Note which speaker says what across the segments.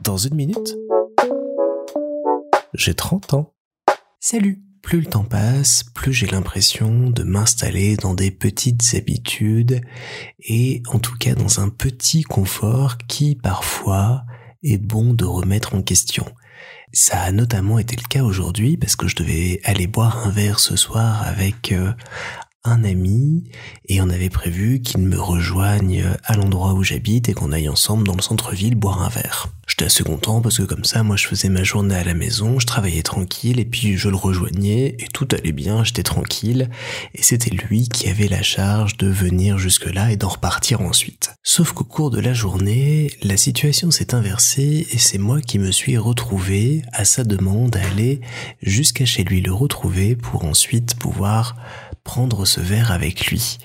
Speaker 1: Dans une minute, j'ai 30 ans. Salut plus le temps passe, plus j'ai l'impression de m'installer dans des petites habitudes et en tout cas dans un petit confort qui parfois est bon de remettre en question. Ça a notamment été le cas aujourd'hui parce que je devais aller boire un verre ce soir avec euh, un ami et on avait prévu qu'il me rejoigne à l'endroit où j'habite et qu'on aille ensemble dans le centre-ville boire un verre. J'étais assez content parce que comme ça, moi je faisais ma journée à la maison, je travaillais tranquille et puis je le rejoignais et tout allait bien, j'étais tranquille et c'était lui qui avait la charge de venir jusque-là et d'en repartir ensuite. Sauf qu'au cours de la journée, la situation s'est inversée et c'est moi qui me suis retrouvé à sa demande à aller jusqu'à chez lui le retrouver pour ensuite pouvoir prendre verre avec lui.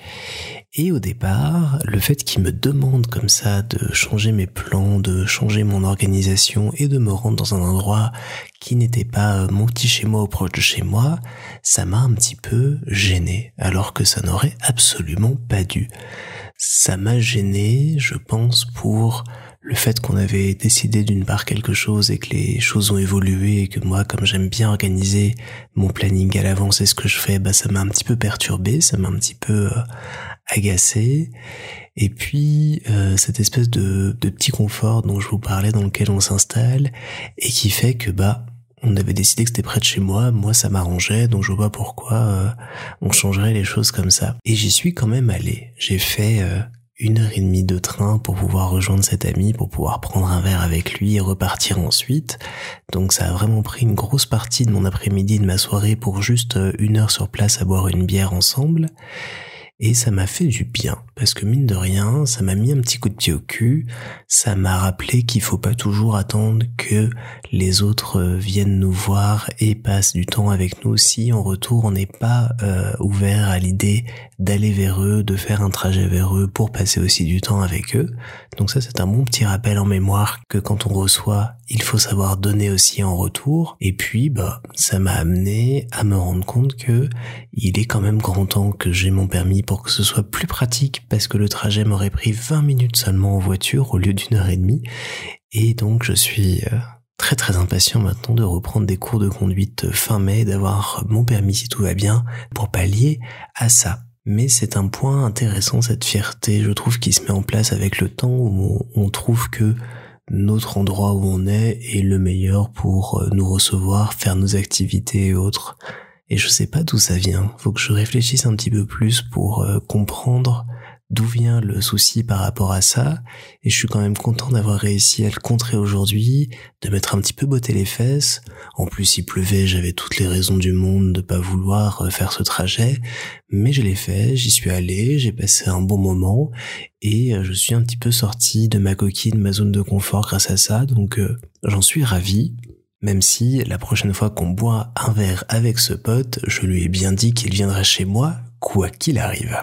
Speaker 1: Et au départ, le fait qu'il me demande comme ça de changer mes plans, de changer mon organisation et de me rendre dans un endroit qui n'était pas euh, mon petit chez moi ou proche de chez moi, ça m'a un petit peu gêné, alors que ça n'aurait absolument pas dû. Ça m'a gêné, je pense, pour le fait qu'on avait décidé d'une part quelque chose et que les choses ont évolué et que moi, comme j'aime bien organiser mon planning à l'avance et ce que je fais, bah ça m'a un petit peu perturbé, ça m'a un petit peu euh, agacé. Et puis euh, cette espèce de, de petit confort dont je vous parlais, dans lequel on s'installe et qui fait que bah on avait décidé que c'était près de chez moi, moi ça m'arrangeait, donc je vois pas pourquoi euh, on changerait les choses comme ça. Et j'y suis quand même allé. J'ai fait une heure et demie de train pour pouvoir rejoindre cet ami, pour pouvoir prendre un verre avec lui et repartir ensuite. Donc ça a vraiment pris une grosse partie de mon après-midi, de ma soirée pour juste euh, une heure sur place à boire une bière ensemble. Et ça m'a fait du bien, parce que mine de rien, ça m'a mis un petit coup de pied au cul, ça m'a rappelé qu'il faut pas toujours attendre que les autres euh, viennent nous voir et passent du temps avec nous si en retour on n'est pas euh, ouvert à l'idée d'aller vers eux, de faire un trajet vers eux pour passer aussi du temps avec eux. Donc ça c'est un bon petit rappel en mémoire que quand on reçoit, il faut savoir donner aussi en retour. Et puis bah ça m'a amené à me rendre compte que il est quand même grand temps que j'ai mon permis pour que ce soit plus pratique parce que le trajet m'aurait pris 20 minutes seulement en voiture au lieu d'une heure et demie. Et donc je suis euh, très très impatient maintenant de reprendre des cours de conduite fin mai, d'avoir mon permis si tout va bien pour pallier à ça. Mais c'est un point intéressant, cette fierté, je trouve, qui se met en place avec le temps où on trouve que notre endroit où on est est le meilleur pour euh, nous recevoir, faire nos activités et autres. Et je sais pas d'où ça vient. Faut que je réfléchisse un petit peu plus pour euh, comprendre d'où vient le souci par rapport à ça. Et je suis quand même content d'avoir réussi à le contrer aujourd'hui, de mettre un petit peu botter les fesses. En plus, il pleuvait, j'avais toutes les raisons du monde de pas vouloir euh, faire ce trajet. Mais je l'ai fait, j'y suis allé, j'ai passé un bon moment et euh, je suis un petit peu sorti de ma coquille, de ma zone de confort grâce à ça. Donc, j'en suis ravi. Même si la prochaine fois qu'on boit un verre avec ce pote, je lui ai bien dit qu'il viendrait chez moi, quoi qu'il arrive.